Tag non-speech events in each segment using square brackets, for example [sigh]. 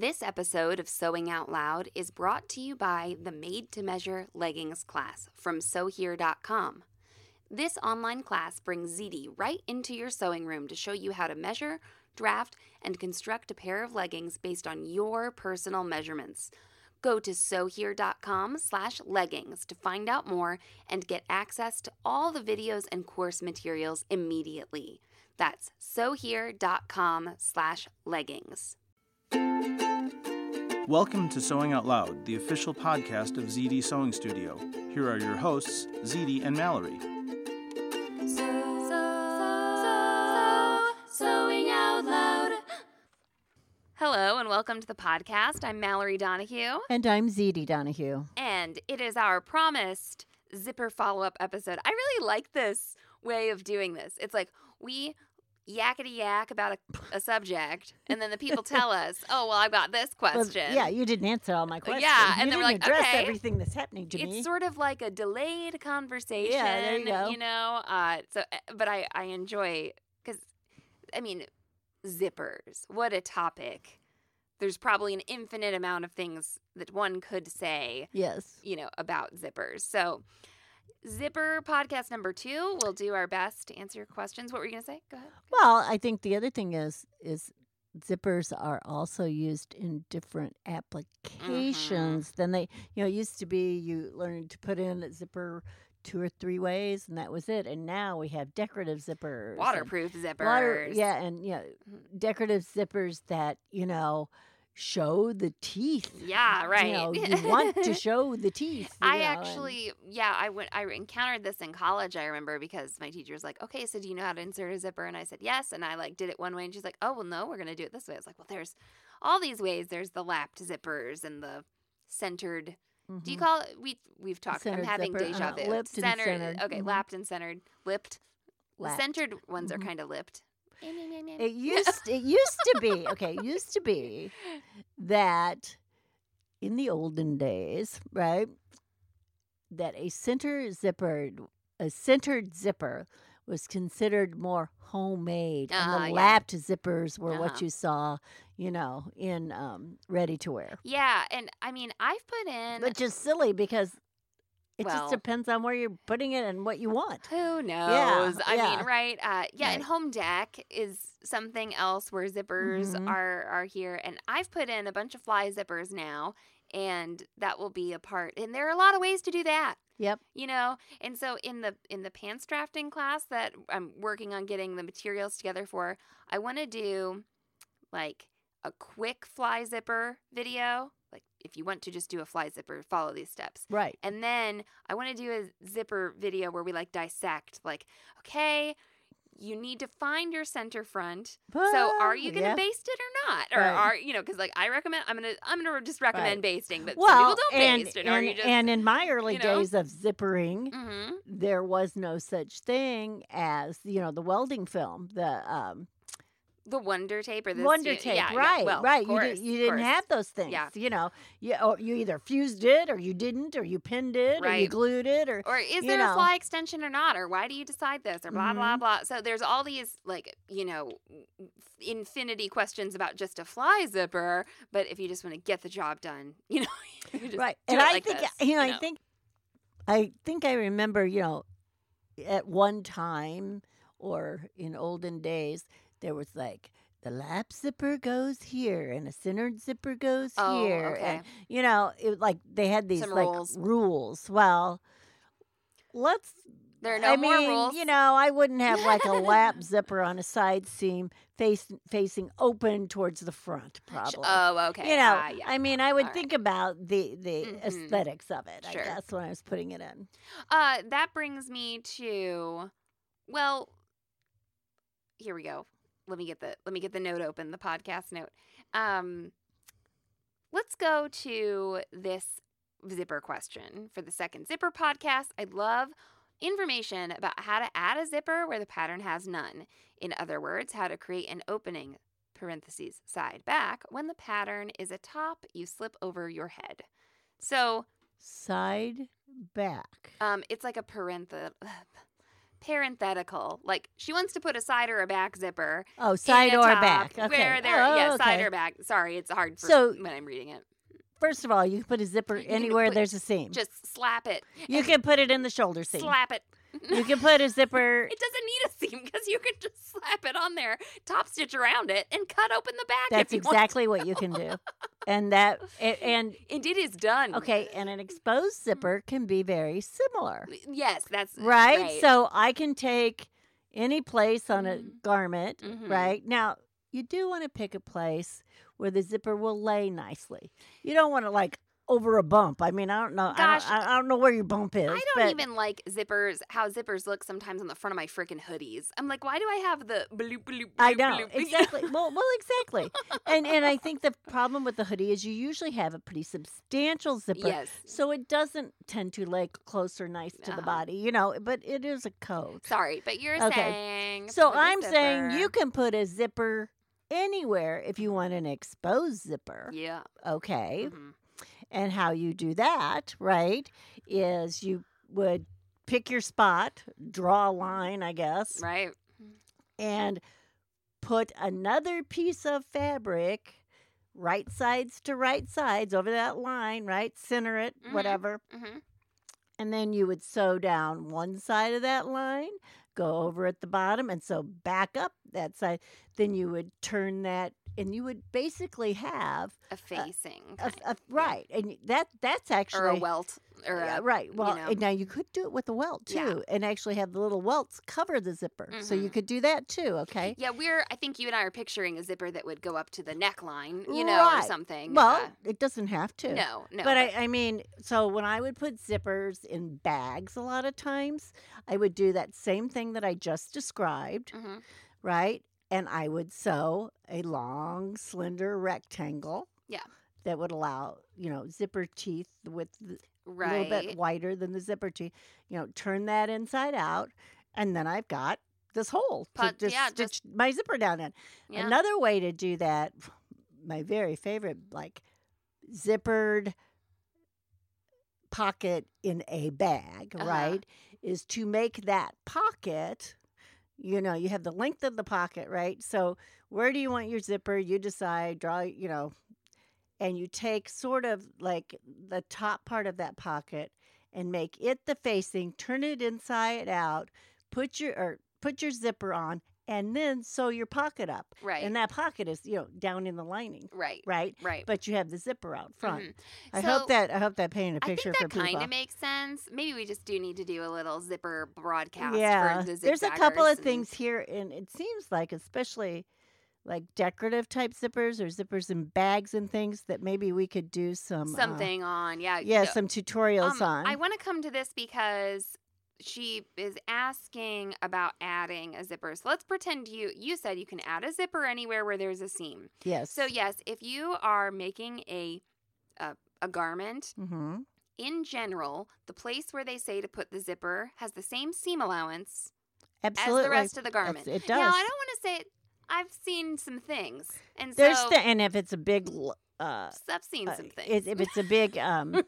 This episode of Sewing Out Loud is brought to you by the Made to Measure Leggings class from sewhere.com. This online class brings ZD right into your sewing room to show you how to measure, draft, and construct a pair of leggings based on your personal measurements. Go to sewhere.com slash leggings to find out more and get access to all the videos and course materials immediately. That's sewhere.com slash leggings. Welcome to Sewing Out Loud, the official podcast of ZD Sewing Studio. Here are your hosts, ZD and Mallory. Sewing out loud. Hello and welcome to the podcast. I'm Mallory Donahue, And I'm ZD Donahue. and it is our promised zipper follow up episode. I really like this way of doing this. It's like we yakety yak about a, [laughs] a subject, and then the people tell us, "Oh, well, I've got this Well, question." yeah, you didn't answer all my questions. yeah, and then we're like, address okay. everything that's happening to me. it's sort of like a delayed conversation. Yeah, there you go. You know, uh, so uh, but I I enjoy because I mean zippers. What a topic. There's probably an infinite amount of things that one could say, yes. you know, about zippers. So, zipper podcast number two. We'll do our best to answer your questions. What were you gonna say? Go ahead. Well, I think the other thing is is zippers are also used in different applications than they you know it used to be you learned to put in a zipper two or three ways and that was it and now we have decorative zippers Waterproof zippers. water yeah and you know Mhm. decorative zippers that you know show the teeth Yeah, right. you know you want to [laughs] show the teeth I know, and- actually, yeah, I went. I encountered this in college. I remember because my teacher was like, "Okay, so do you know how to insert a zipper?" And I said, "Yes." And I like did it one way, and she's like, "Oh, well, no, we're gonna do it this way." I was like, "Well, there's all these ways. There's the lapped zippers and the centered. Do you Mhm. call it? We we've talked. I'm having zipper, deja uh, vu. lipped and centered. centered. Okay, Mhm. lapped and centered. Lipped. The Lapped. centered ones are Mhm. kind of lipped. It used it used to be okay. It used to be that in the olden days, right? That a center zipper, a centered zipper, was considered more homemade, and Ah, the yeah. lapped zippers were Uh-huh. what you saw, you know, in um, ready to wear. Yeah, and I mean, I've put in. Which is silly because it Well- just depends on where you're putting it and what you want. Who knows? Yeah, I yeah. mean, right? Uh, yeah, and home dec is something else where zippers Mhm. are are here, and I've put in a bunch of fly zippers now, and that will be a part. And there are a lot of ways to do that, Yep. you know. And so in the in the pants drafting class that I'm working on getting the materials together for, I want to do like a quick fly zipper video. If you want to just do a fly zipper, follow these steps. Right. And then I want to do a zipper video where we like dissect, like, okay, you need to find your center front. So are you going to Yeah. baste it or not? Or Right. are you know? Because like I recommend, I'm gonna I'm gonna just recommend basting, but Well, people don't and, baste it. and, just and in my early you know? days of zippering, hmm there was no such thing as you know the welding film, the um, the Wonder Tape or the Wonder tape. yeah, yeah, right, well, right. course, you, did, you didn't have those things. Yeah. You know, you or you either fused it or you didn't, or you pinned it, or you glued it, or Or is you there a fly extension or not? Or why do you decide this? Or blah blah Mhm. blah. So there's all these like you know infinity questions about just a fly zipper. But if you just want to get the job done, [laughs] you know, you just right. and it I like think this, you know, I think, I think I remember, you know, at one time or in olden days, there was like the lap zipper goes here and a centered zipper goes Oh, here, okay. and you know, it like they had these Some like rules. rules. Well, let's. There are no I more mean, rules. You know, I wouldn't have like a lap [laughs] zipper on a side seam face facing open towards the front, probably. Oh, okay. You know, Ah, yeah. I mean, I would All right. think about the the Mhm. aesthetics of it. Sure. I guess when I was putting it in. Uh, that brings me to, well, here we go. Let me get the let me get the note open, the podcast note. Um, let's go to this zipper question for the second zipper podcast. I'd love information about how to add a zipper where the pattern has none. In other words, how to create an opening parentheses side back when the pattern is a top you slip over your head. So Side back. um, it's like a parenthesis. Parenthetical. Like she wants to put a side or a back zipper. Oh, side or back. Okay. Where there, oh, yeah, okay. side or back. Sorry, it's hard for So- when I'm reading it. First of all, you can put a zipper anywhere put- there's a seam. Just slap it. you can put it in the shoulder seam. slap it. You can put a zipper. [laughs] It doesn't need a seam because you can just slap it on there, top stitch around it, and cut open the back. That's if you want exactly what you can do. And that a- [laughs] and And it is done. okay, and an exposed zipper can be very similar. Yes, that's Right? So I can take any place on a Mhm. garment, Mhm. right? Now, you do want to pick a place where the zipper will lay nicely. You don't want to like over a bump. I mean, I don't know. Gosh. I, don't, I don't know where your bump is. I don't even like zippers. How zippers look sometimes on the front of my freaking hoodies. I'm like, why do I have the bloop bloop? I bloop, know bloop? Exactly. well, well, exactly. [laughs] And and I think the problem with the hoodie is you usually have a pretty substantial zipper. Yes. So it doesn't tend to lay close or nice to the Uh-huh. body, you know, but it is a coat. Sorry, but you're Okay. saying. So I'm saying you can put a zipper anywhere if you want an exposed zipper. Yeah. Okay. mhm. And how you do that, right, is you would pick your spot, draw a line, I guess, Right. and put another piece of fabric right sides to right sides over that line, right? Center it, Mhm. whatever. hmm And then you would sew down one side of that line, go over at the bottom, and sew back up that side. Then you would turn that, and you would basically have A facing. a, kind a right, and that that's actually Or a welt. Or yeah, a, right. Well, know. and now you could do it with a welt too, Yeah. and actually have the little welts cover the zipper, so you Mhm. could do that too. Okay. Yeah, we're. I think you and I are picturing a zipper that would go up to the neckline, you know, or something. Well, uh, it doesn't have to. no, no. but I, I mean, so when I would put zippers in bags a lot of times, I would do that same thing that I just described, Mhm. right? And I would sew a long, slender rectangle. Yeah. That would allow, you know, zipper teeth with a right. little bit wider than the zipper teeth. You know, turn that inside out, and then I've got this hole to Put- just yeah, stitch just- my zipper down in. Yeah. Another way to do that, my very favorite, like zippered pocket in a bag, Uh-huh. right? Is to make that pocket, you know, you have the length of the pocket, right? So where do you want your zipper? You decide, draw, you know, and you take sort of like the top part of that pocket and make it the facing, turn it inside out, put your or put your zipper on, and then sew your pocket up. right. And that pocket is, you know, down in the lining, right. right? Right. But you have the zipper out front. Mhm. I So, hope that I hope that painted a picture I think that kind of makes sense. Maybe we just do need to do a little zipper broadcast. yeah, for the there's a couple of things here, and it seems like especially like decorative type zippers or zippers in bags and things that maybe we could do some uh, something on. Yeah. yeah, no, some tutorials um, on. I want to come to this because she is asking about adding a zipper. So let's pretend you you said you can add a zipper anywhere where there's a seam. yes. So yes, if you are making a a, a garment hmm in general, the place where they say to put the zipper has the same seam allowance Absolutely. as the rest of the garment. It does. Now, I don't want to say I've seen some things, and There's so the, and if it's a big uh, I've seen uh, some things. if it's a big um,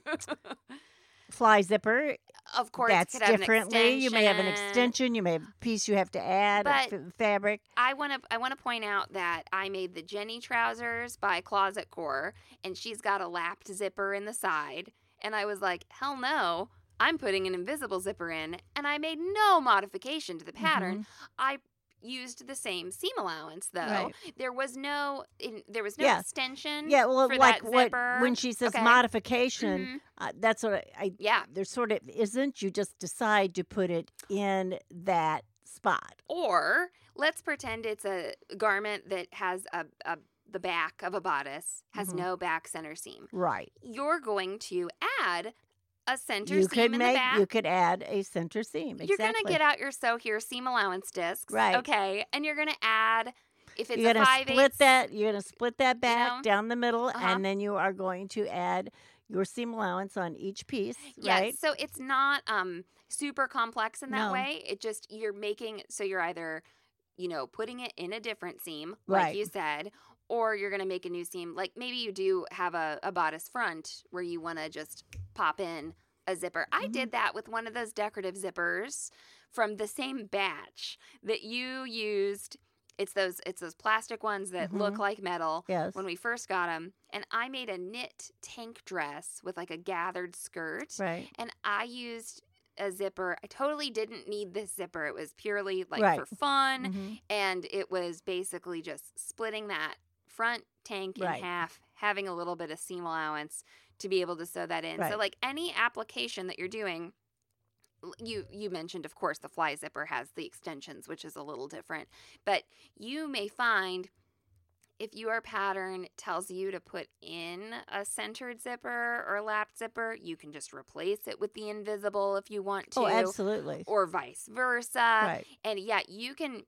[laughs] fly zipper, of course, that's could have an differently. You may have an extension. You may have a piece you have to add, But- f- fabric. I want to I want to point out that I made the Jenny trousers by Closet Core and she's got a lapped zipper in the side and I was like, "Hell no. I'm putting an invisible zipper in." And I made no modification to the pattern. Mm-hmm. I used the same seam allowance though. Right. There was no in, there was no Yeah. extension. Yeah, well, for like what when she says Okay. modification, Mhm. uh, that's what I, I. Yeah. There sort of isn't. You just decide to put it in that spot. Or let's pretend it's a garment that has a, a the back of a bodice has Mhm. no back center seam. Right. You're going to add a center you seam could in make. the back. You could add a center seam. You're gonna get out your sew here seam allowance discs, Right. Okay, and you're gonna add if it's you're gonna five split that. You're gonna split that back know? down the middle, Uh-huh. and then you are going to add your seam allowance on each piece. Yes, Right. so it's not um super complex in that No. way. It just you're making so you're either you know putting it in a different seam, Right. like you said, or you're gonna make a new seam. Like maybe you do have a, a bodice front where you want to just pop in a zipper. I Mm-hmm. did that with one of those decorative zippers from the same batch that you used. It's those it's those plastic ones that look Mhm. like metal Yes. when we first got them. And I made a knit tank dress with like a gathered skirt. right. And I used a zipper. I totally didn't need this zipper. It was purely like Right. for fun. Mhm. And it was basically just splitting that front tank in Right. half, having a little bit of seam allowance to be able to sew that in. So like any application that you're doing, you you mentioned of course the fly zipper has the extensions which is a little different but you may find if your pattern tells you to put in a centered zipper or lap zipper you can just replace it with the invisible if you want oh, to Oh, absolutely. or vice versa right. and yeah you can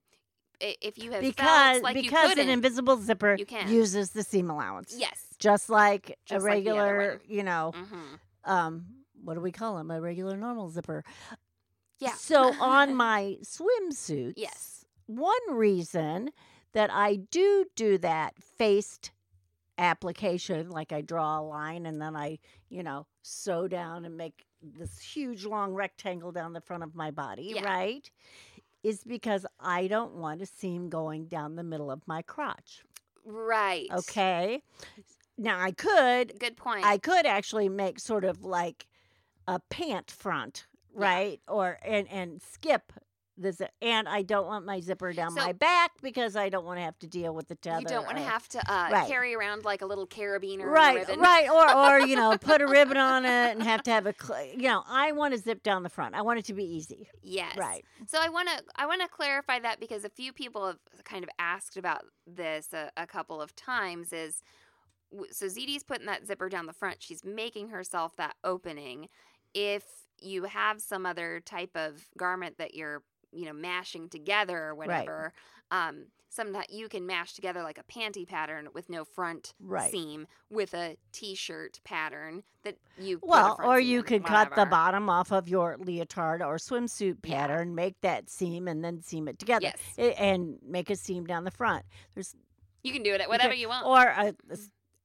if you have Because felt like you because an invisible zipper you can. uses the seam allowance. yes Just like Just a like regular, one. you know, hmm um, what do we call them? A regular normal zipper. yeah So on [laughs] my swimsuits, yes one reason that I do do that faced application, like I draw a line and then I, you know, sew down and make this huge long rectangle down the front of my body, Yeah. right? Is because I don't want a seam going down the middle of my crotch. right Okay. Now I could good point I could actually make sort of like a pant front, Yeah. right? Or and and skip the zip. And I don't want my zipper down So- my back because I don't want to have to deal with the tether. you don't want to have to uh, Right. carry around like a little carabiner Right, ribbon. right, or or you know, put a ribbon [laughs] on it and have to have a, cl- you know, I want to zip down the front. I want it to be easy, Yes. right? So I want to I want to clarify that because a few people have kind of asked about this a, a couple of times. Is so ZD's putting that zipper down the front. She's making herself that opening. If you have some other type of garment that you're you know mashing together or whatever, um, some that you can mash together like a panty pattern with no front Right. seam with a t-shirt pattern that you Well, or you could cut the bottom off of your leotard or swimsuit Yeah. pattern, make that seam, and then seam it together, Yes, and make a seam down the front. There's you can do it at whatever you want. or a, a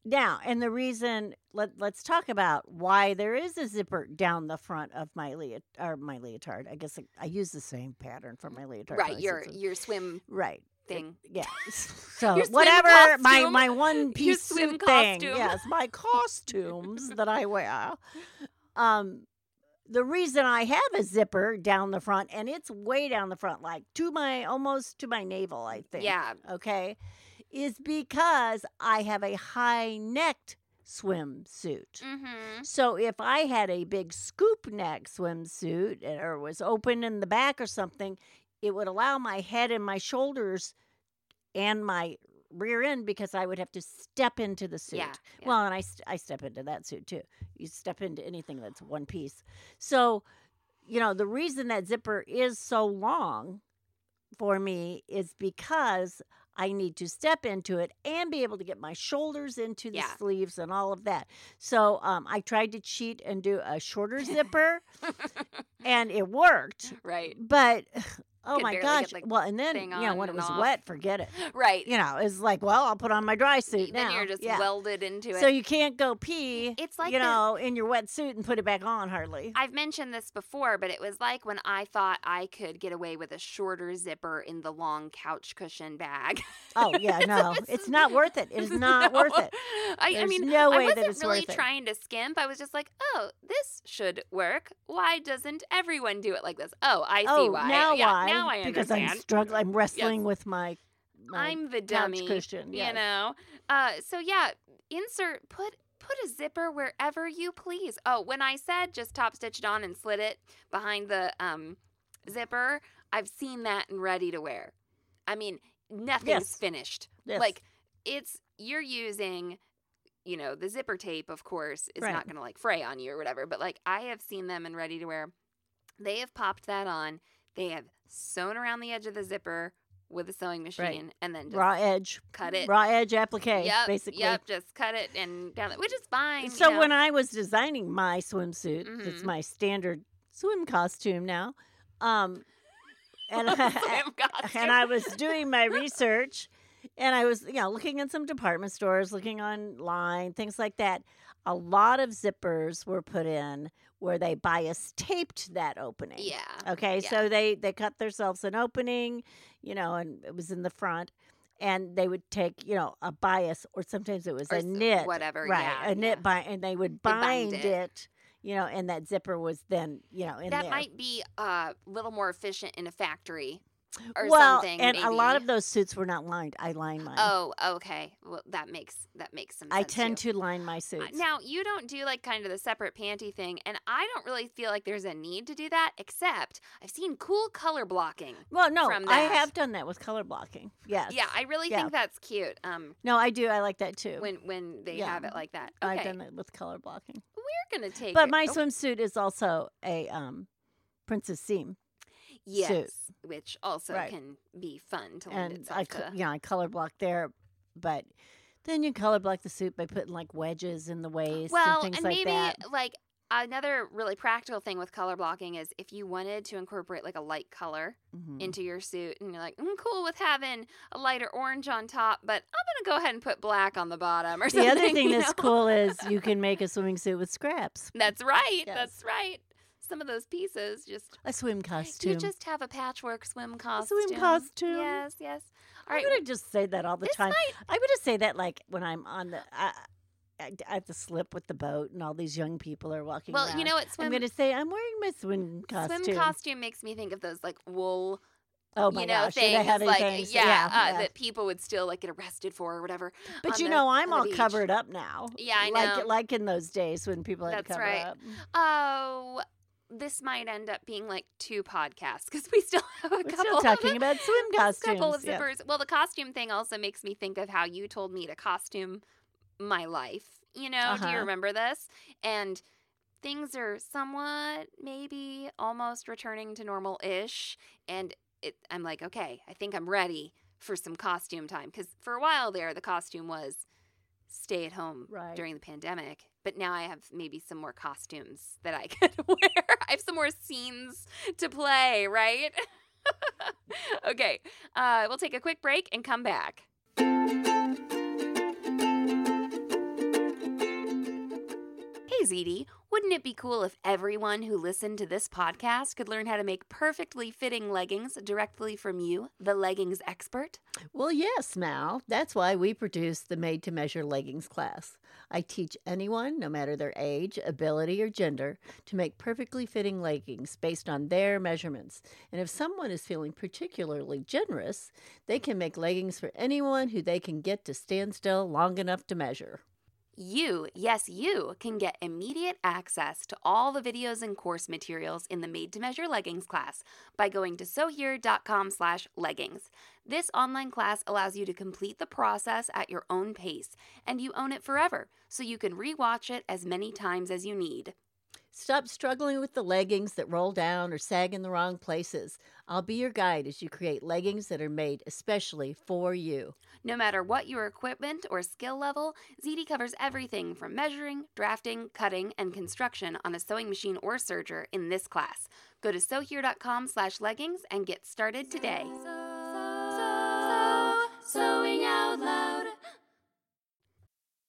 now and the reason let, let's talk about why there is a zipper down the front of my leot or my leotard i guess I, I use the same pattern for my leotard right, your your swim right thing. yeah [laughs] so whatever my costume? my one piece swim thing costume. yes my costumes that i wear [laughs] um the reason I have a zipper down the front, and it's way down the front, like to my almost to my navel, I think Yeah, okay, is because I have a high necked swimsuit. mm-hmm. So if I had a big scoop neck swimsuit eh, or was open in the back or something, it would allow my head and my shoulders and my rear end because I would have to step into the suit. Yeah, yeah. Well, and I, st- I step into that suit too. You step into anything that's one piece. So, you know, the reason that zipper is so long for me is because I need to step into it and be able to get my shoulders into the Yeah. sleeves and all of that. So um, I tried to cheat and do a shorter [laughs] zipper, and it worked. right, But oh my barely get gosh! Well, and then know when it was off. wet, forget it. [laughs] right. You know, it's like, well, I'll put on my dry suit now. then now. you're just yeah. welded into it. So you can't go pee. It's like you the- know, in your wetsuit and put it back on hardly. I've mentioned this before, but it was like when I thought I could get away with a shorter zipper in the long couch cushion bag. Oh yeah, [laughs] no, it's not worth it. It is [laughs] not No. worth it. I, I mean, no I way wasn't that it's really worth it. trying to skimp. I was just like, oh, this should work. Why doesn't everyone do it like this? Oh, I see oh, why. now yeah, why? Now I because understand. I'm struggling. I'm wrestling with my. my I'm the dummy. cushion. You know. Uh, so yeah, insert put put a zipper wherever you please. Oh, when I said just top stitch it on and slit it behind the um zipper, I've seen that and ready to wear. I mean, nothing's Yes. finished. Yes. Like it's you're using you know, the zipper tape of course is Right. not going to like fray on you or whatever, but like I have seen them and ready to wear. They have popped that on. They have sewn around the edge of the zipper with a sewing machine and then just raw edge, cut it. raw edge applique, Yep, basically. Yep, just cut it and down it, which is fine. So you know. when I was designing my swimsuit, it's Mhm. my standard swim costume now. Um, and [laughs] I, [laughs] costume. and I was doing my research, and I was, you know, looking in some department stores, looking online, things like that. A lot of zippers were put in where they bias taped that opening. Yeah. Okay, yeah. so they they cut themselves an opening, you know, and it was in the front, and they would take, you know, a bias, or sometimes it was Or a knit, whatever, right? yeah, a knit yeah. bind, and they would They bind bind it. it. you know, and that zipper was then, you know, in that there. might be a little more efficient in a factory or well, something. and a lot of those suits were not lined. I line mine. Oh, okay. Well, that makes that makes some. Sense. I tend too. to line my Uh, suits. Now you don't do like kind of the separate panty thing, and I don't really feel like there's a need to do that. Except I've seen cool color blocking. well, no, from I have done that with color blocking. [laughs] Yes. Yeah, I really Yeah. think that's cute. Um, No, I do. I like that too. when when they Yeah. have it like that. Okay, I've done it with color blocking. we're gonna take. But it- my oh, swimsuit is also a um, princess seam, yes, which also Right. can be fun to lend and itself I, to. yeah, I color block there, but then you color block the suit by putting like wedges in the waist Well, and and like maybe that. like another really practical thing with color blocking is if you wanted to incorporate like a light color Mhm. into your suit and you're like, I'm cool with having a lighter orange on top, but I'm gonna go ahead and put black on the bottom or The something. other [laughs] thing that's know? cool is you [laughs] can make a swimming suit with scraps, That's right. Yes. That's right. Some of those pieces just a swim costume. you just have a patchwork swim costume. a swim costume. Yes, yes. All I'm right. gonna just say that all the this time. might I'm gonna say that like when I'm on the. I, I, I have to slip with the boat, and all these young people are walking. well, around. you know what swim I'm gonna say I'm wearing my swim costume. swim costume makes me think of those like wool Oh my you know, gosh, things like things. yeah, yeah, uh, yeah. that people would still like get arrested for or whatever. But you the- know, I'm all beach. covered up now. Yeah, I like know. like in those days when people had to That's cover right. up. Oh, this might end up being like two podcasts because we still have a We're couple. still talking of, about swim [laughs] costumes. couple of yeah. zippers. Well, the costume thing also makes me think of how you told me to costume my life. You know, do you Uh-huh. remember this? And things are somewhat, maybe almost returning to normal ish. And it, I'm like, okay, I think I'm ready for some costume time. Because for a while there, the costume was stay at home Right. during the pandemic. But now I have maybe some more costumes that I [laughs] could [laughs] wear. I have some more scenes to play, right? [laughs] okay, uh, we'll take a quick break and come back. Hey, ZD, wouldn't it be cool if everyone who listened to this podcast could learn how to make perfectly fitting leggings directly from you, the leggings expert? Well, yes, Mal. That's why we produce the Made to Measure Leggings class. I teach anyone, no matter their age, ability, or gender, to make perfectly fitting leggings based on their measurements. And if someone is feeling particularly generous, they can make leggings for anyone who they can get to stand still long enough to measure. You, yes, you, can get immediate access to all the videos and course materials in the Made to Measure Leggings class by going to sewhere.com slash leggings. This online class allows you to complete the process at your own pace, and you own it forever, so you can rewatch it as many times as you need. Stop struggling with the leggings that roll down or sag in the wrong places. I'll be your guide as you create leggings that are made especially for you. No matter what your equipment or skill level, ZD covers everything from measuring, drafting, cutting, and construction on a sewing machine or serger in this class. Go to sewhere.com slash leggings and get started today. Sewing out loud.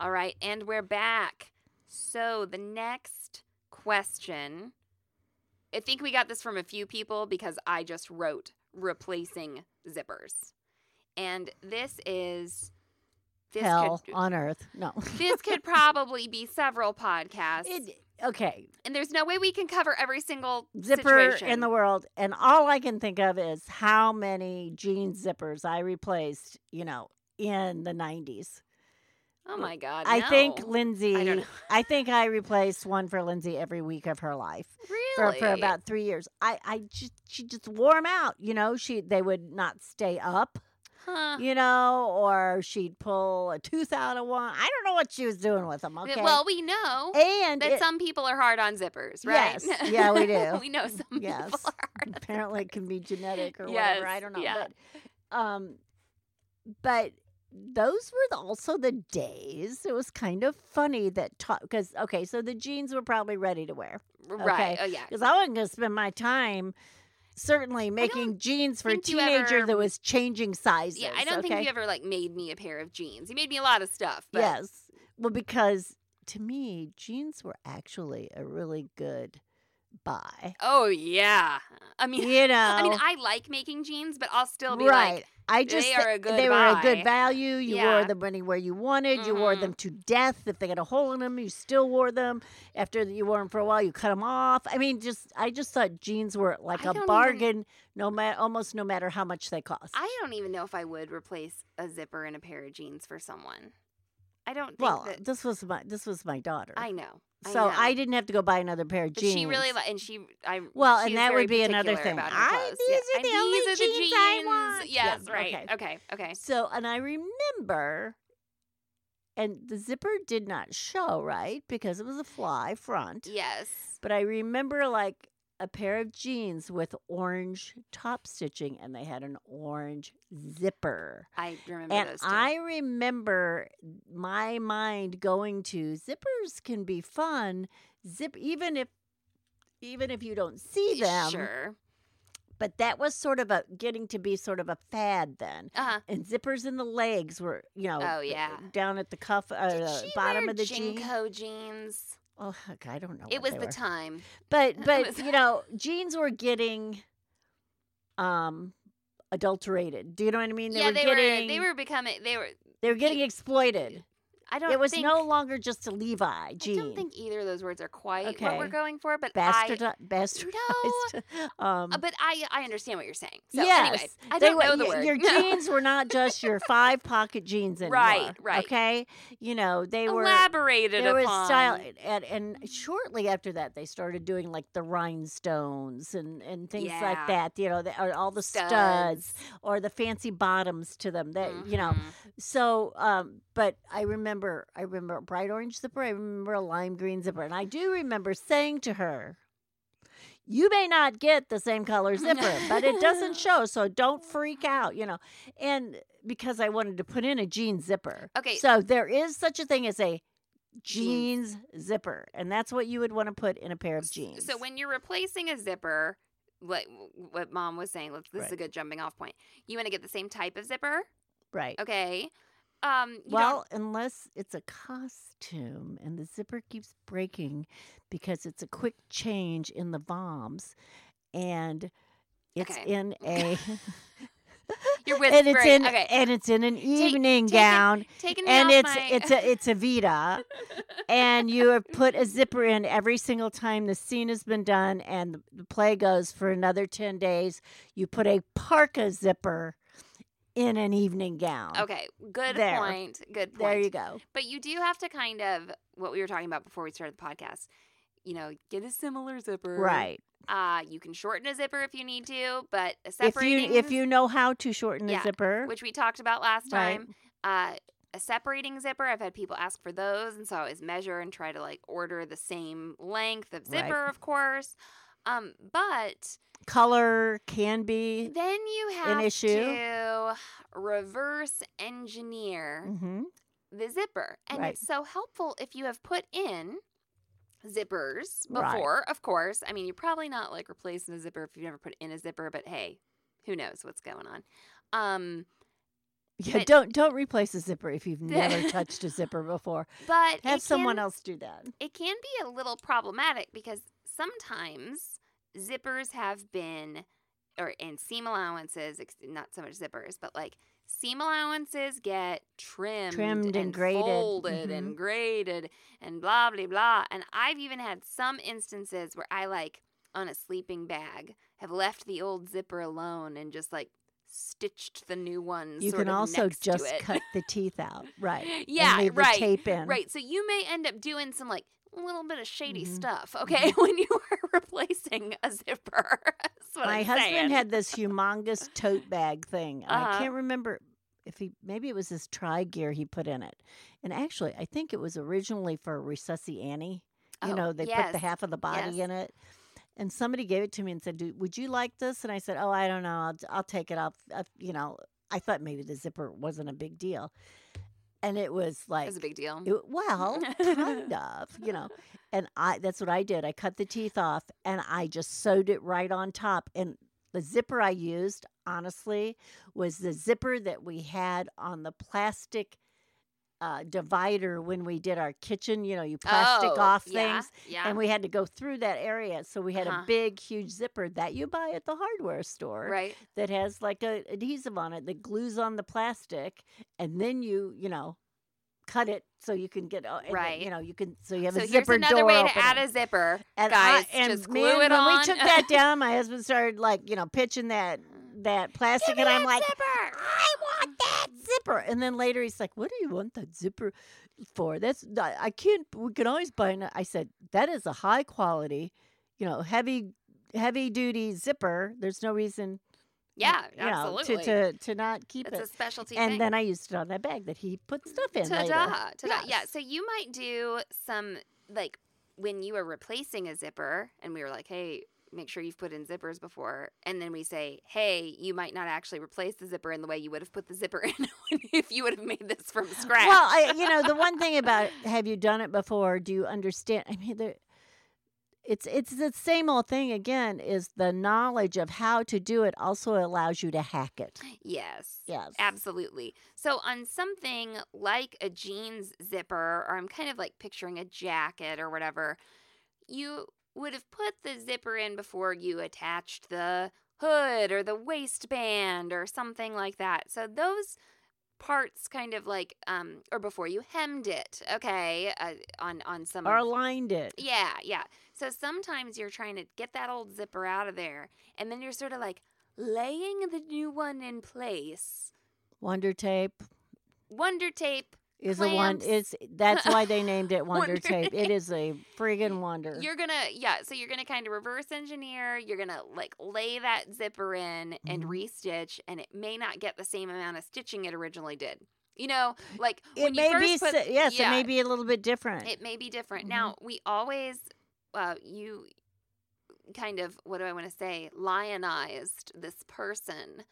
All right, and we're back. So the next question, I think we got this from a few people because I just wrote replacing zippers. And this is this hell could on earth. No. [laughs] this could probably be several podcasts. It, okay, and there's no way we can cover every single zipper situation. in the world, and all I can think of is how many jeans zippers I replaced. You know, in the '90s. Oh my god. I think. Lindsay. I don't know. [laughs] I think I replaced one for Lindsay every week of her life for, Really? for about three years. I, I just she just wore them out. You know, she they would not stay up. Huh. You know, or she'd pull a tooth out of one. I don't know what she was doing with them. Okay. Well, we know and that it- some people are hard on zippers, right? Yes. Yeah, we do. [laughs] we know some [laughs] Yes. people are hard. on apparently it can be genetic or Yes, whatever. I don't know. yeah. But um but those were also the days. It was kind of funny that because okay, so the jeans were probably ready to wear zippers. Right. Oh yeah. because I wasn't going to spend my time certainly making jeans for a teenager ever- that was changing sizes. Yeah, I don't okay? think you ever like made me a pair of jeans. You made me a lot of stuff. But Yes, well, because to me, jeans were actually a really good buy. Oh yeah. I mean, [laughs] You know, I mean, I like making jeans, but I'll still be right. like, I just they are a good they were a good value. You Yeah. wore them anywhere you wanted. You wore Mhm. them to death. If they had a hole in them, you still wore them. After you wore them for a while, you cut them off. I mean, just I just thought jeans were like I a don't even- bargain, no matter almost no matter how much they cost. I don't even know if I would replace a zipper in a pair of jeans for someone. I don't well, that. this was my this was my daughter, I know. I so know. I didn't have to go buy another pair of But jeans. she really li- and she I Well, and that would be another thing. I- these Yeah, are and the only these are the jeans I want. Yes, Yeah, right. okay. Okay, okay. So, and I remember, and the zipper did not show right because it was a fly front. Yes. But I remember like a pair of jeans with orange top stitching, and they had an orange zipper. I remember And those two. I remember my mind going to zippers can be fun. Zip even if even if you don't see them. Sure. But that was sort of a getting to be sort of a fad then. Uh-huh. And zippers in the legs were, you know, Oh, yeah. down at the cuff, uh, Did the she bottom of the. JNCO jeans? Oh, heck, I don't know. It was they the were. time. But [laughs] but you know, jeans were getting um adulterated. Do you know what I mean? yeah, were they getting were they were becoming they were they were getting exploited. I don't It was think, no longer just a Levi jean. I don't think either of those words are quite what we're going for, but Bastard, I bastardized. [laughs] um, uh, but I I understand what you're saying. So yes, anyway, I don't were- know the word. Your jeans were not [laughs] just your five pocket jeans anymore. Right, right. Okay, you know they were. elaborated There was style, and, and shortly after that, they started doing like the rhinestones and, and things Yeah. like that. You know, the, all the studs. Studs. or the fancy bottoms to them. That you know, Mhm. so, um, but I remember, I remember a bright orange zipper. I remember a lime green zipper, and I do remember saying to her, "You may not get the same color [laughs] zipper, but it doesn't show, so don't freak out." You know, and because I wanted to put in a jean zipper. Okay. so there is such a thing as a Jeans. zipper, and that's what you would want to put in a pair of jeans. So when you're replacing a zipper, what what mom was saying, let's, this is a good jumping off point. You want to get the same type of zipper, right. okay? Um, you don't- Well, unless it's a costume and the zipper keeps breaking because it's a quick change in the bombs and it's Okay. in a [laughs] you're [laughs] and it's in okay, and it's in an evening take gown taking me and it's my... it's a it's a [laughs] Vita and you have put a zipper in every single time the scene has been done and the- the play goes for another 10 days. You put a parka zipper in an evening gown okay. Good There. point. Good point. there you go But you do have to kind of what we were talking about before we started the podcast. You know, get a similar zipper. right Uh, you can shorten a zipper if you need to, but a separating if you if you know how to shorten Yeah, a zipper which we talked about last Right. time. Uh, a separating zipper, I've had people ask for those, and so I always measure and try to like order the same length of Right. zipper, of course. Um, but color can be then you have an issue. to reverse engineer hmm the zipper, and Right. it's so helpful if you have put in zippers Right. before. Of course, I mean you're probably not like replacing a zipper if you've never put in a zipper, but hey, who knows what's going on? Um, yeah But- don't don't replace a zipper if you've never [laughs] touched a zipper before but have someone can- else do that it can be a little problematic because sometimes zippers have been or and seam allowances not so much zippers but like seam allowances get trimmed, Trimmed and graded. folded Mhm. and graded and blah blah blah. And I've even had some instances where I like on a sleeping bag have left the old zipper alone and just like stitched the new ones. You can also just cut the teeth out, right? [laughs] and Yeah, right, tape in. Right. So you may end up doing some like little bit of shady Mhm. stuff, okay, [laughs] when you are replacing a zipper. [laughs] That's what My I'm husband saying. had this [laughs] humongous tote bag thing. I Uh-huh. can't remember if he maybe it was his tri gear he put in it. And actually, I think it was originally for Resusci Annie. You Oh, know, they put the half of the body yes. in it. And somebody gave it to me and said, "Would you like this?" And I said, "Oh, I don't know. I'll, I'll take it. I'll, you know." I thought maybe the zipper wasn't a big deal, and it was like It was a big deal. it, well, [laughs] kind of, you know. And I that's what I did. I cut the teeth off and I just sewed it right on top. And the zipper I used, honestly, was the zipper that we had on the plastic uh, divider when we did our kitchen. You know, you plastic Oh, off yeah, things. Yeah. And we had to go through that area. So we had Uh-huh. a big, huge zipper that you buy at the hardware store right. that has like a adhesive on it that glues on the plastic, and then you you know cut it so you can get uh, and then, Right. You know you can so you have So a zipper here's another door way to add a zipper. and guys, I, and just glue man, it when on. we took that down, my husband started like you know pitching that that [laughs] plastic, and I'm like, zipper. I want that zipper. And then later he's like, What do you want that zipper for? That's I can't. We can always buy. An, I said that is a high quality, you know, heavy heavy duty zipper. There's no reason. Yeah, you know, absolutely. to, to to not keep it's it. a specialty and thing. then I used it on that bag that he put stuff in. Ta-da, ta-da. Yeah, so you might do some like when you are replacing a zipper, and we were like, "Hey, make sure you've put in zippers before," and then we say, "Hey, you might not actually replace the zipper in the way you would have put the zipper [laughs] in if you would have made this from scratch." Well, I, you know, the one thing about have you done it before? Do you understand? I mean, there, it's it's the same old thing again. Is the knowledge of how to do it also allows you to hack it? yes, Yes, Absolutely. So on something like a jeans zipper, or I'm kind of like picturing a jacket or whatever, you would have put the zipper in before you attached the hood or the waistband or something like that. So those parts kind of like um or before you hemmed it okay uh, on on some or aligned it. yeah yeah so sometimes you're trying to get that old zipper out of there and then you're sort of like laying the new one in place Wonder tape Wonder tape. Is a one. It's that's why they [laughs] named it Wonder, Wonder tape. It is a [laughs] friggin' wonder. You're gonna yeah, so you're gonna kind of reverse engineer. You're gonna like lay that zipper in and Mhm. restitch, and it may not get the same amount of stitching it originally did. You know, like it when you may first be put, yes, yeah, it may be a little bit different. It may be different. Mhm. Now we always, uh, you kind of what do I want to say? Lionized this person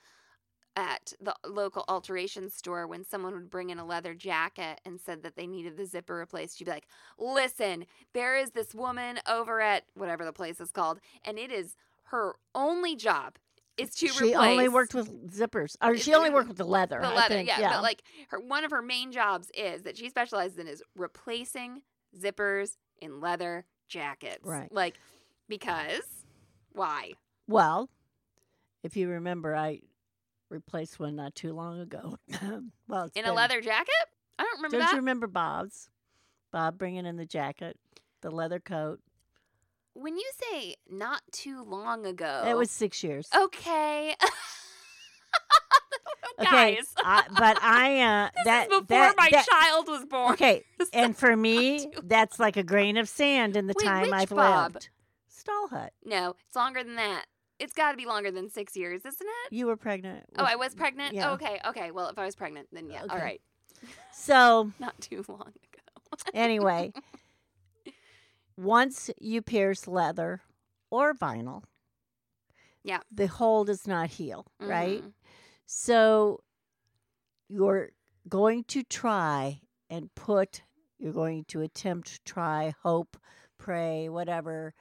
at the local alteration store when someone would bring in a leather jacket and said that they needed the zipper replaced. You'd be like, "Listen, there is this woman over at whatever the place is called, and it is her only job." Is to she replace only worked with zippers, or she only worked with the leather. the I leather, think, yeah, But like her, one of her main jobs is that she specializes in is replacing zippers in leather jackets. Right. Like because why? Well, if you remember, I replaced one not too long ago. [clears throat] well, In a leather jacket? I don't remember Don't that. you remember Bob's? Bob bringing in the jacket, the leather coat. when you say not too long ago, It was six years. okay. [laughs] okay, Guys, I, but I [laughs] uh, this that is before that, my that- child was born. Okay, [laughs] and for me, that's like a grain of sand in the Wait, time I've Bob? lived. Stall hut. no, it's longer than that. It's got to be longer than six years, isn't it? You were pregnant. Oh, I was pregnant. yeah. Okay, okay. Well, if I was pregnant, then yeah. All Okay. right, So [laughs] not too long ago. [laughs] anyway, once you pierce leather or vinyl, Yeah. the hole does not heal, right? Mhm. So you're going to try and put, you're going to attempt, try, hope, pray, whatever,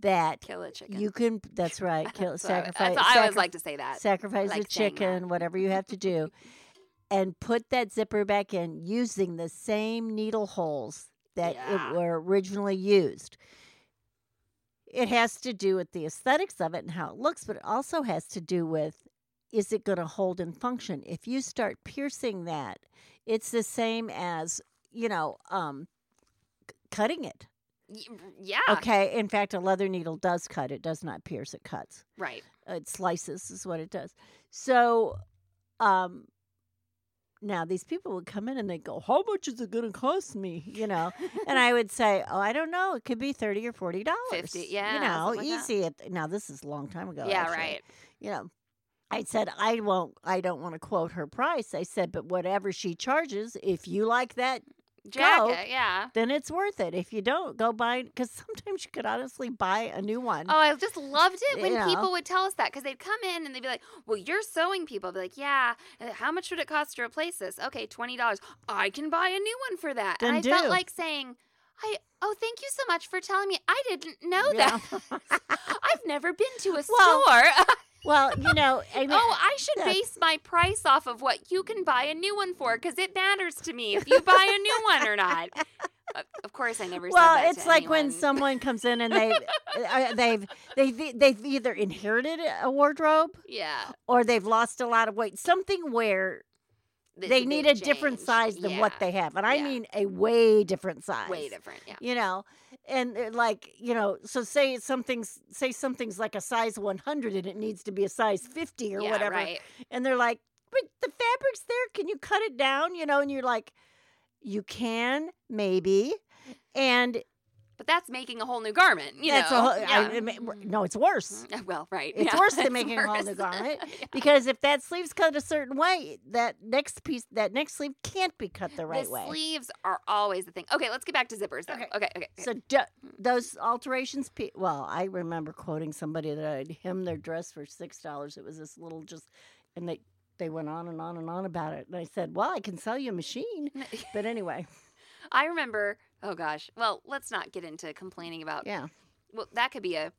that Kill a chicken. you can, that's [laughs] right, kill, That's I- sacrifice. I always like to say that. sacrifice like a chicken, whatever you have to do, [laughs] and put that zipper back in using the same needle holes that Yeah. it were originally used. It has to do with the aesthetics of it and how it looks, but it also has to do with is it going to hold and function? If you start piercing that, it's the same as, you know, um, c- cutting it. Yeah. Okay. In fact, a leather needle does cut. It does not pierce, it cuts. Right. Uh, It slices, is what it does. So, um, now these people would come in and they go, How much is it going to cost me? You know, and I would say, Oh, I don't know. It could be 30 or $40. 50, yeah, You know, like easy. It, now, this is a long time ago. yeah. actually Right. you know i said i won't i don't want to quote her price i said but whatever she charges if you like that Jacket. Yeah. then it's worth it if you don't go buy because sometimes you could honestly buy a new one Oh, I just loved it when You know. people would tell us that because they'd come in and they'd be like, "Well, you're sewing people." I'd be like, "Yeah. uh, How much would it cost to replace this? Okay, twenty dollars. I can buy a new one for that." Then and I do. felt like saying, "I oh, thank you so much for telling me. I didn't know Yeah. that. [laughs] I've never been to a [laughs] Well, store. [laughs] well you know I mean, oh, I should base my price off of what you can buy a new one for because it matters to me if you buy a new one or not." [laughs] Of course, I never said well it's like when someone comes in and they [laughs] uh, they've they've they've either inherited a wardrobe yeah. or they've lost a lot of weight something where they the need a different size than what they have and i Yeah. mean a way different size way different. Yeah. you know and uh, like you know so say something's say something's like a size 100 and it needs to be a size 50 or yeah, whatever Right. and they're like but the fabric's there can you cut it down you know and you're like you can maybe and But that's making a whole new garment. You that's know. whole, yeah. I, no it's worse [laughs] Well, right. it's yeah, worse than it's making a whole new [laughs] garment Yeah. because if that sleeve's cut a certain way that next piece that next sleeve can't be cut the right the way sleeves are always the thing. Okay, let's get back to zippers. Though. Okay. Okay. Okay. okay. So do, those alterations, pe- well, I remember quoting somebody that I'd hem their dress for six dollars. It was this little just, and they they went on and on and on about it. And I said, "Well, I can sell you a machine." [laughs] But anyway, I remember. Oh gosh. Well, let's not get into complaining about. yeah, Well, that could be a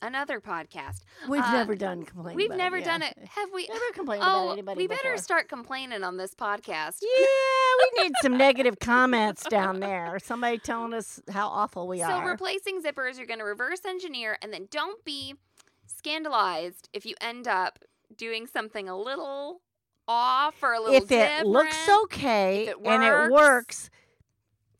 another podcast. we've Uh, never done complain. We've never yeah. done it. Have we? ever complained oh, about anybody. we better start complaining on this podcast. Yeah, we need some negative comments down there. Somebody telling us how awful we so are. So replacing zippers, you're going to reverse engineer, and then don't be scandalized if you end up doing something a little off or a little if it looks okay it and it works,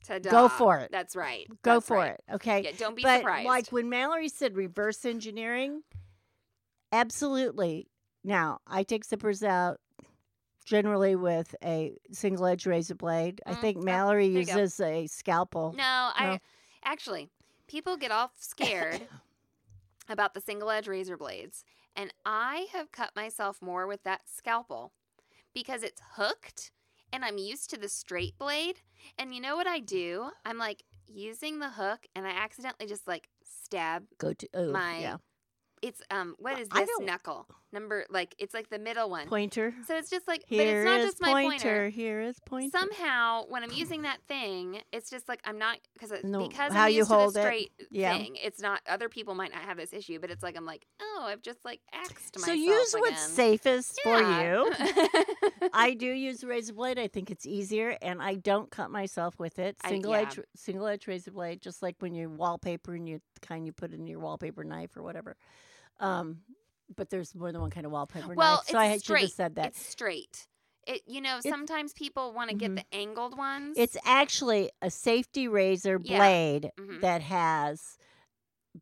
Ta-da. go for it. That's right. go That's for right. it. Okay. Yeah, don't be but surprised. like when Mallory said reverse engineering, absolutely. Now I take zippers out generally with a single edge razor blade. I Mm, think oh, Mallory go. uses a scalpel. no, I actually people get all scared [coughs] about the single edge razor blades, and I have cut myself more with that scalpel because it's hooked and I'm used to the straight blade. And you know what I do? I'm like using the hook and I accidentally just like stab Go to oh my yeah it's um what is this knuckle number like it's like the middle one pointer. so it's just like Here but it's not just my pointer. pointer Here is pointer. somehow when i'm using that thing it's just like i'm not because No, because how i'm you hold it. Yeah. thing it's not other people might not have this issue but it's like i'm like oh i've just like axed myself so use what's again. safest for you. [laughs] I do use a razor blade. I think it's easier, and I don't cut myself with it. I- Single yeah. edge, single edge razor blade, just like when you wallpaper and you kind you put in your wallpaper knife or whatever. Um, but there's more than one kind of wallpaper well knife, so I it's should have straight said that. it's straight it you know It's- sometimes people want to Mhm. get the angled ones It's actually a safety razor Yeah. blade Mhm. that has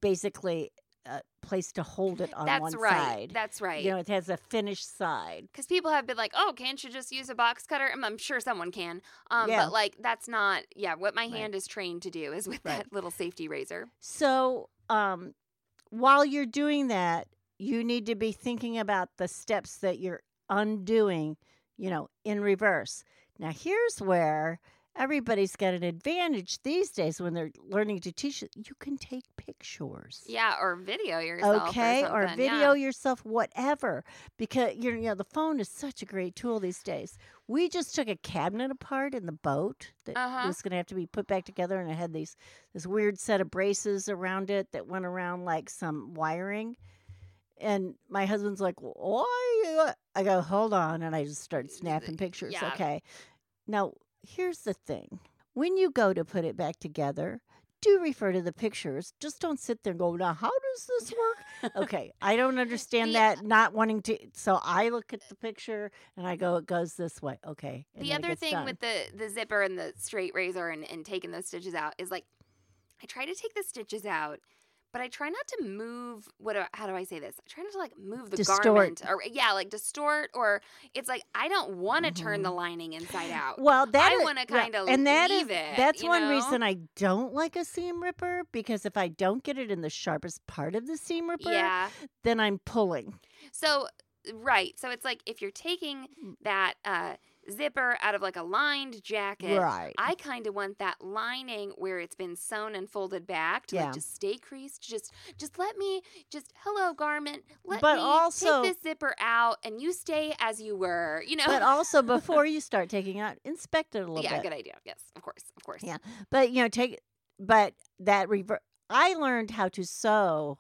basically a place to hold it on that's one right side. that's right You know, it has a finished side. because people have been like, "Oh, can't you just use a box cutter?" I'm, I'm sure someone can, um, Yeah. but like that's not. Yeah, what my Right. hand is trained to do is with Right. that little safety razor. So, um, while you're doing that, you need to be thinking about the steps that you're undoing, you know, in reverse. Now, here's where everybody's got an advantage these days when they're learning to teach. You can take pictures. Yeah, or video yourself. Okay, or, or, video yeah. yourself, whatever. Because you know, the phone is such a great tool these days. We just took a cabinet apart in the boat that Uh-huh. was going to have to be put back together, and it had these this weird set of braces around it that went around like some wiring. And my husband's like, "Why?" uh," I go, "Hold on," and I just start snapping pictures. yeah. Okay, now here's the thing: when you go to put it back together, do refer to the pictures. Just don't sit there and go, now, how does this work? [laughs] okay, I don't understand that, not wanting to. So I look at the picture and I go, it goes this way. Okay. the other thing done. with the the zipper and the straight razor and, and taking those stitches out is like I try to take the stitches out, but I try not to move what do- how do I say this? I try not to like move the Distort. garment or yeah, like distort or it's like I don't want to turn the Mhm. lining inside out. Well, that I wanna kinda and that leave is- it, That's one know? reason I don't like a seam ripper because if I don't get it in the sharpest part of the seam ripper, yeah. then I'm pulling. So right. So it's like if you're taking Mm. that uh zipper out of like a lined jacket, Right. I kind of want that lining where it's been sewn and folded back to Yeah. like just stay creased. Just just let me just hello garment. Let But me also- take this zipper out and you stay as you were. You know. but also [laughs] before you start taking out, inspect it a little yeah, bit. Yeah, good idea. Yes, of course, of course. Yeah. But you know, take but that reverse. I learned how to sew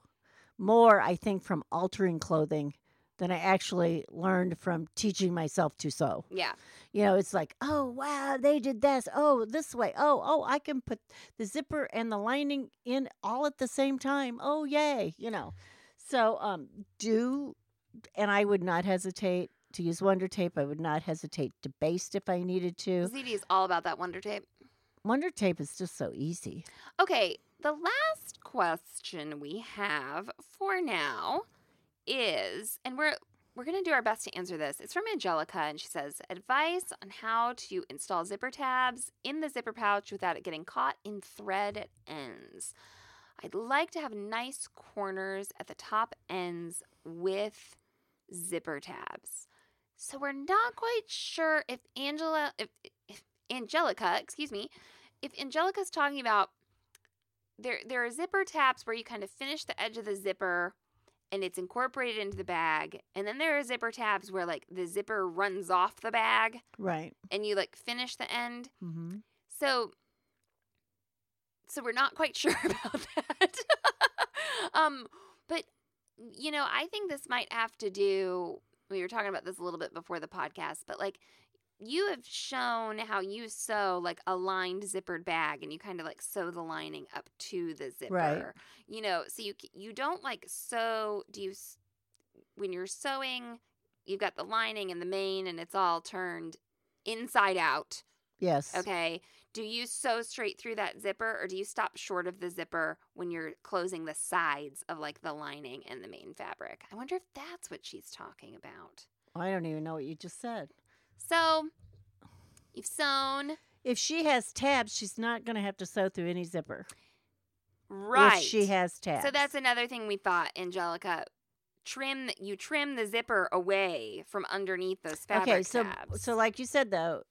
more, I think, from altering clothing than I actually learned from teaching myself to sew. Yeah. You know, it's like, oh wow, they did this. Oh, this way. Oh, oh, I can put the zipper and the lining in all at the same time. Oh, yay! You know, so um, do, and I would not hesitate to use Wonder Tape. I would not hesitate to baste if I needed to. ZD is all about that wonder tape. Wonder Tape is just so easy. Okay, the last question we have for now is, and we're we're gonna do our best to answer this. It's from Angelica, and she says, advice on how to install zipper tabs in the zipper pouch without it getting caught in thread ends. I'd like to have nice corners at the top ends with zipper tabs. So we're not quite sure if Angela, if, if Angelica, excuse me, if Angelica's talking about there there are zipper tabs where you kind of finish the edge of the zipper and it's incorporated into the bag and then there are zipper tabs where like the zipper runs off the bag Right. and you like finish the end Mm-hmm. so so we're not quite [laughs] sure about that [laughs] um but you know i think this might have to do we were talking about this a little bit before the podcast but like you have shown how you sew like a lined zippered bag and you kind of like sew the lining up to the zipper right. you know so you you don't like sew do you when you're sewing you've got the lining and the main and it's all turned inside out Yes. Okay. Do you sew straight through that zipper or do you stop short of the zipper when you're closing the sides of like the lining and the main fabric? I wonder if that's what she's talking about. I don't even know what you just said. So you've sewn. If she has tabs, she's not going to have to sew through any zipper. Right. If she has tabs. So that's another thing we thought, Angelica. Trim you trim the zipper away from underneath those fabric okay. So, tabs. so like you said though,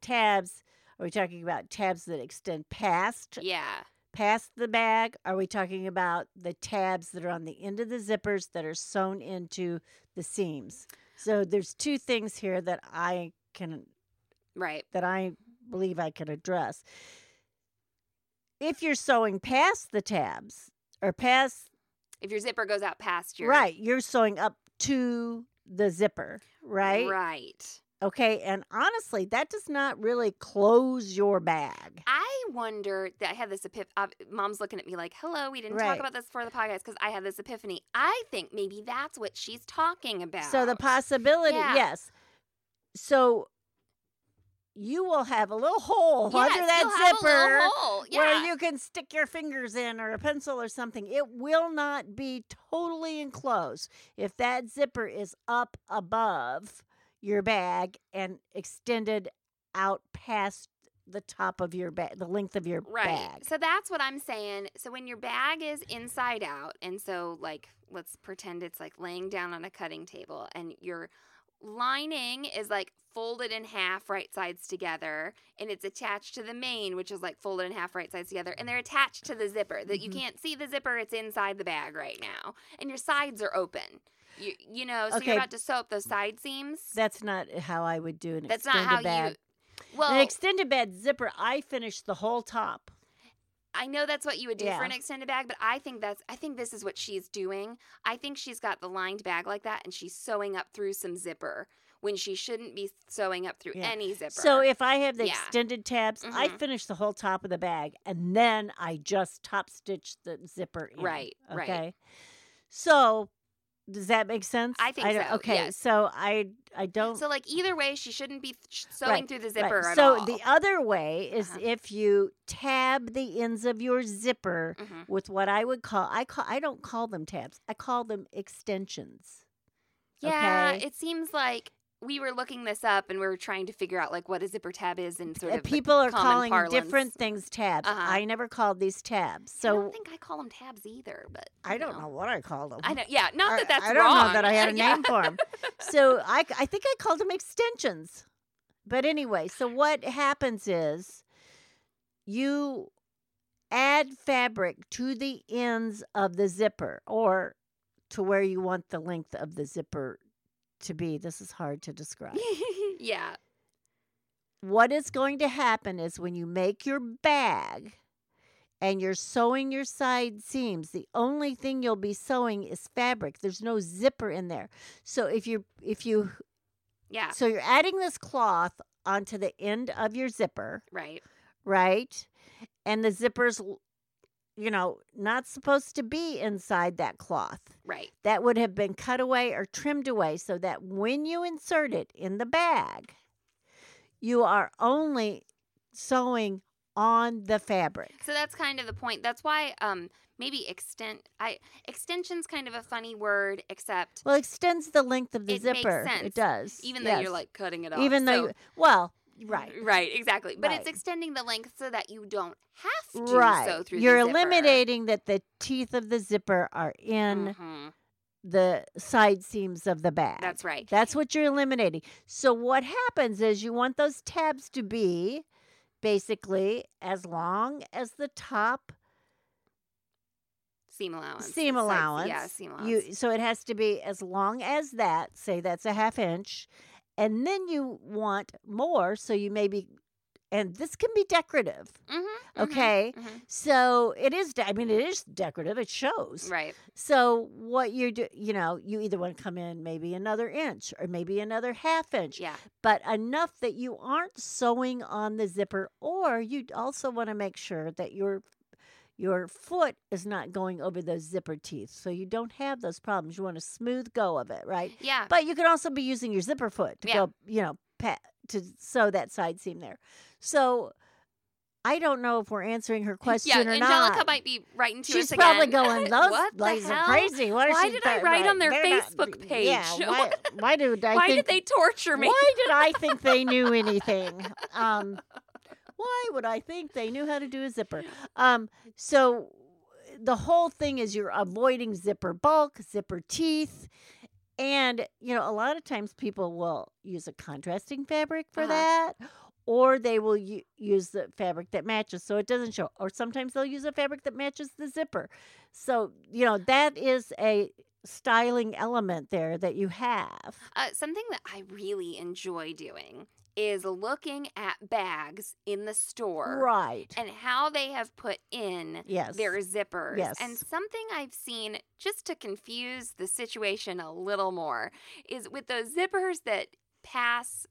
tabs. Are we talking about tabs that extend past yeah. past the bag? Are we talking about the tabs that are on the end of the zippers that are sewn into the seams? So there's two things here that I can Right. that I believe I can address. If you're sewing past the tabs or past If your zipper goes out past your right, you're sewing up to the zipper, right? Right. Okay, and honestly, that does not really close your bag. I wonder that I had this epiph. Uh, Mom's looking at me like, "Hello, we didn't Right. talk about this for the podcast because I had this epiphany." I think maybe that's what she's talking about. So the possibility, Yeah. yes. So you will have a little hole yes, under that you'll have a zipper. Yeah. where you can stick your fingers in or a pencil or something. It will not be totally enclosed if that zipper is up above your bag and extended out past the top of your bag, the length of your Right. bag. So that's what I'm saying. So when your bag is inside out, and so like let's pretend it's like laying down on a cutting table, and your lining is like folded in half, right sides together, and it's attached to the main, which is like folded in half, right sides together, and they're attached to the zipper. That you Mhm. can't see the zipper; it's inside the bag right now, and your sides are open. You you know, so Okay. you're about to sew up those side seams. That's not how I would do an extended bag. That's extended not how bag. you. Well, an extended bag zipper, I finish the whole top. I know that's what you would do Yeah. for an extended bag, but I think that's I think this is what she's doing. I think she's got the lined bag like that and she's sewing up through some zipper when she shouldn't be sewing up through Yeah. any zipper. So if I have the Yeah. extended tabs, I Mhm. finish the whole top of the bag and then I just top stitch the zipper in. Right, right. Okay. So does that make sense? I think don't- so, Okay. yes. So I I don't So like either way, she shouldn't be sewing Right, through the right. zipper at so all. the other way is Uh-huh. if you tab the ends of your zipper Mhm. with what I would call I call I don't call them tabs. I call them extensions. Yeah, okay? it seems like we were looking this up and we were trying to figure out like what a zipper tab is and sort Uh, of People are calling different things tabs. Uh-huh. I never called these tabs. I So don't think I call them tabs either, but I don't know what I called them. I know. Yeah, not I- that that's wrong. I don't wrong. know that I had a Yeah. name for them. [laughs] So I, I think I called them extensions. But anyway, so what happens is you add fabric to the ends of the zipper or to where you want the length of the zipper to be. This is hard to describe. [laughs] yeah. what is going to happen is when you make your bag and you're sewing your side seams, the only thing you'll be sewing is fabric. There's no zipper in there. So if you if you Yeah. so you're adding this cloth onto the end of your zipper, Right. right? And the zipper's you know, not supposed to be inside that cloth. Right. That would have been cut away or trimmed away so that when you insert it in the bag, you are only sewing on the fabric. So that's kind of the point. That's why um maybe extent I extension's kind of a funny word except Well, it extends the length of the It makes zipper. sense, It does. even though yes. you're like cutting it off. even though so- you, well, right. Right, exactly. But it's extending the length so that you don't have to Right. sew through right. You're the zipper. eliminating that the teeth of the zipper are in Mhm. the side seams of the bag. That's right. That's what you're eliminating. So what happens is you want those tabs to be basically as long as the top Seam allowance. seam allowance. Yeah, seam allowance. You so it has to be as long as that. Say that's a half inch, and then you want more. So you maybe, and this can be decorative. mm-hmm, Okay, hmm so it is. de- I mean, it is decorative. It shows. Right. So what you do, you know, you either want to come in maybe another inch or maybe another half inch, Yeah. but enough that you aren't sewing on the zipper, or you also want to make sure that your your foot is not going over those zipper teeth, so you don't have those problems. You want a smooth go of it, right? Yeah. But you can also be using your zipper foot to Yeah. go, you know, pat, to sew that side seam there. So I don't know if we're answering her question yeah, or Angelica not. Angelica might be writing to She's us probably [laughs] going, those what ladies are crazy. What Why did I write on their they're not- Facebook Yeah, page? [laughs] why, why did I Why think did they torture me? why did I think they knew anything? Um, [laughs] why would I think they knew how to do a zipper? Um, so the whole thing is you're avoiding zipper bulk, zipper teeth, and you know a lot of times people will use a contrasting fabric for Uh-huh. that. Or they will u- use the fabric that matches so it doesn't show. Or sometimes they'll use a fabric that matches the zipper. So, you know, that is a styling element there that you have. Uh, something that I really enjoy doing is looking at bags in the store Right. and how they have put in Yes. their zippers. Yes. And something I've seen just to confuse the situation a little more is with those zippers that pass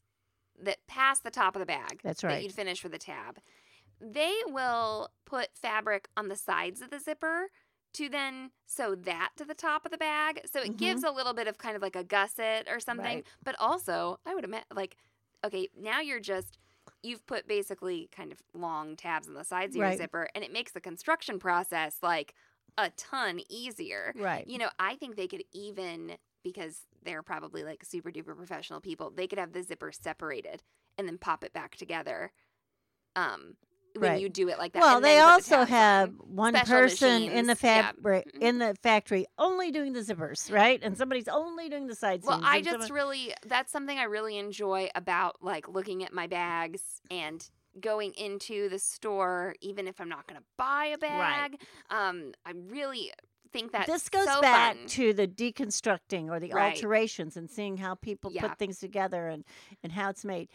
that pass the top of the bag That's that right. you'd finish with a tab. They will put fabric on the sides of the zipper to then sew that to the top of the bag. So it Mhm. gives a little bit of kind of like a gusset or something. Right. But also, I would imagine like, okay, now you're just you've put basically kind of long tabs on the sides of your zipper, and it makes the construction process like a ton easier. Right. You know, I think they could even because they're probably like super duper professional people, they could have the zipper separated and then pop it back together. Um when Right. you do it like that. Well, and they put the also have on. one Special person in the machines, yeah. Mhm. in the factory only doing the zippers, right? And somebody's only doing the side Well. I just someone- really that's something I really enjoy about like looking at my bags and going into the store even if I'm not going to buy a bag. Um I really think that this goes so back fun. to the deconstructing or the Right. alterations and seeing how people Yeah. put things together and and how it's made.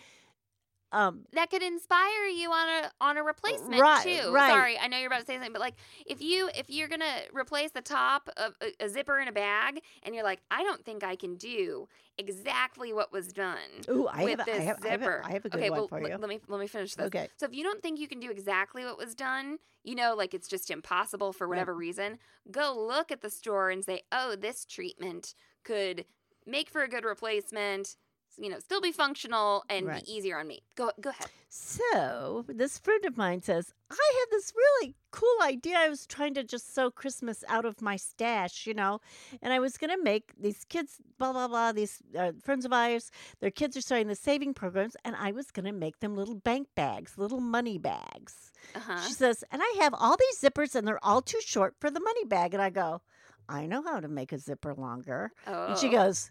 Um, that could inspire you on a on a replacement Right, too. right. Sorry, I know you're about to say something, but like if you if you're gonna replace the top of a, a zipper in a bag, and you're like, I don't think I can do exactly what was done ooh, I with have, this I have, I have, zipper. have a good okay, one well, for l- let me let me finish this. Okay. So if you don't think you can do exactly what was done, you know, like it's just impossible for whatever reason, go look at the store and say, oh, this treatment could make for a good replacement. You know, still be functional and Right. be easier on me. Go go ahead. So this friend of mine says, I had this really cool idea. I was trying to just sew Christmas out of my stash, you know, and I was going to make these kids, blah, blah, blah, these uh, friends of ours, their kids are starting the saving programs, and I was going to make them little bank bags, little money bags. Uh huh. She says, and I have all these zippers, and they're all too short for the money bag. And I go, I know how to make a zipper longer. Oh. And she goes,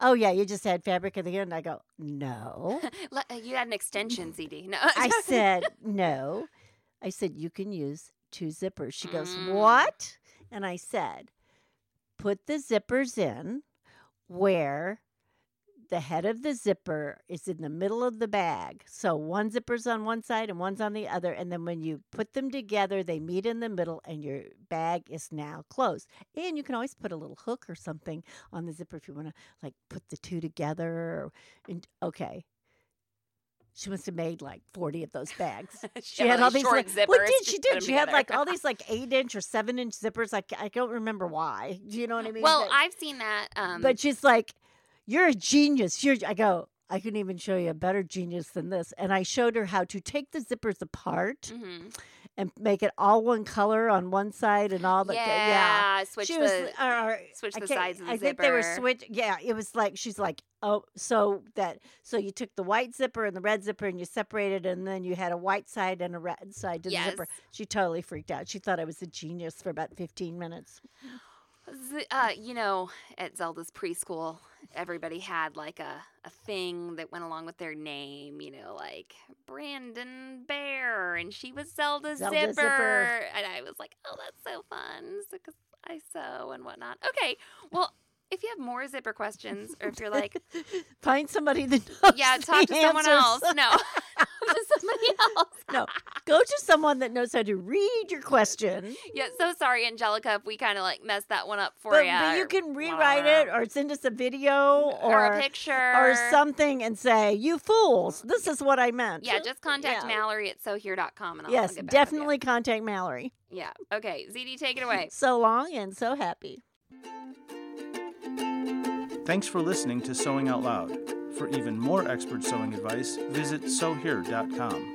Oh, yeah, you just had fabric at the end. I go, No. [laughs] Uh, you had an extension [laughs] ZD. No. I [laughs] said, no. I said, you can use two zippers. She goes, Mm. what? And I said, put the zippers in where the head of the zipper is in the middle of the bag. So one zipper's on one side and one's on the other. And then when you put them together, they meet in the middle and your bag is now closed. And you can always put a little hook or something on the zipper if you want to like put the two together. And, okay. She must have made like 40 of those bags. [laughs] She had all these short like, zippers. What did she do? She had like all these [laughs] like eight inch or seven inch zippers. Like I don't remember why. Do you know what I mean? Well, But- I've seen that. Um, but she's like, "You're a genius." You're. I go. I can even show you a better genius than this. And I showed her how to take the zippers apart mhm. and make it all one color on one side and all the yeah, switch She the. was uh, switch the sides of the I think they were switch. Yeah, it was like she's like, oh, so that so you took the white zipper and the red zipper and you separated, and then you had a white side and a red side to the yes. zipper. She totally freaked out. She thought I was a genius for about fifteen minutes. Uh, you know, at Zelda's preschool, everybody had like a, a thing that went along with their name, you know, like Brandon Bear, and she was Zelda, Zelda Zipper. Zipper. And I was like, oh, that's so fun. Because I sew and whatnot. Okay. Well, if you have more zipper questions, or if you're like, [laughs] Find somebody that [laughs] knows. yeah, talk to someone answers. else. No, [laughs] to somebody else. No, go to someone that knows how to read your question. Yeah, so sorry, Angelica, if we kind of like messed that one up for But, you. but you can rewrite it or send us a video or, or a picture or something and say, "You fools! This is what I meant." Yeah, just contact Yeah. Mallory at sewhere.com and I'll yes, get back with definitely contact Mallory. Yeah. Okay. ZD, take it away. So long and so happy. Thanks for listening to Sewing Out Loud. For even more expert sewing advice, visit sewhere.com.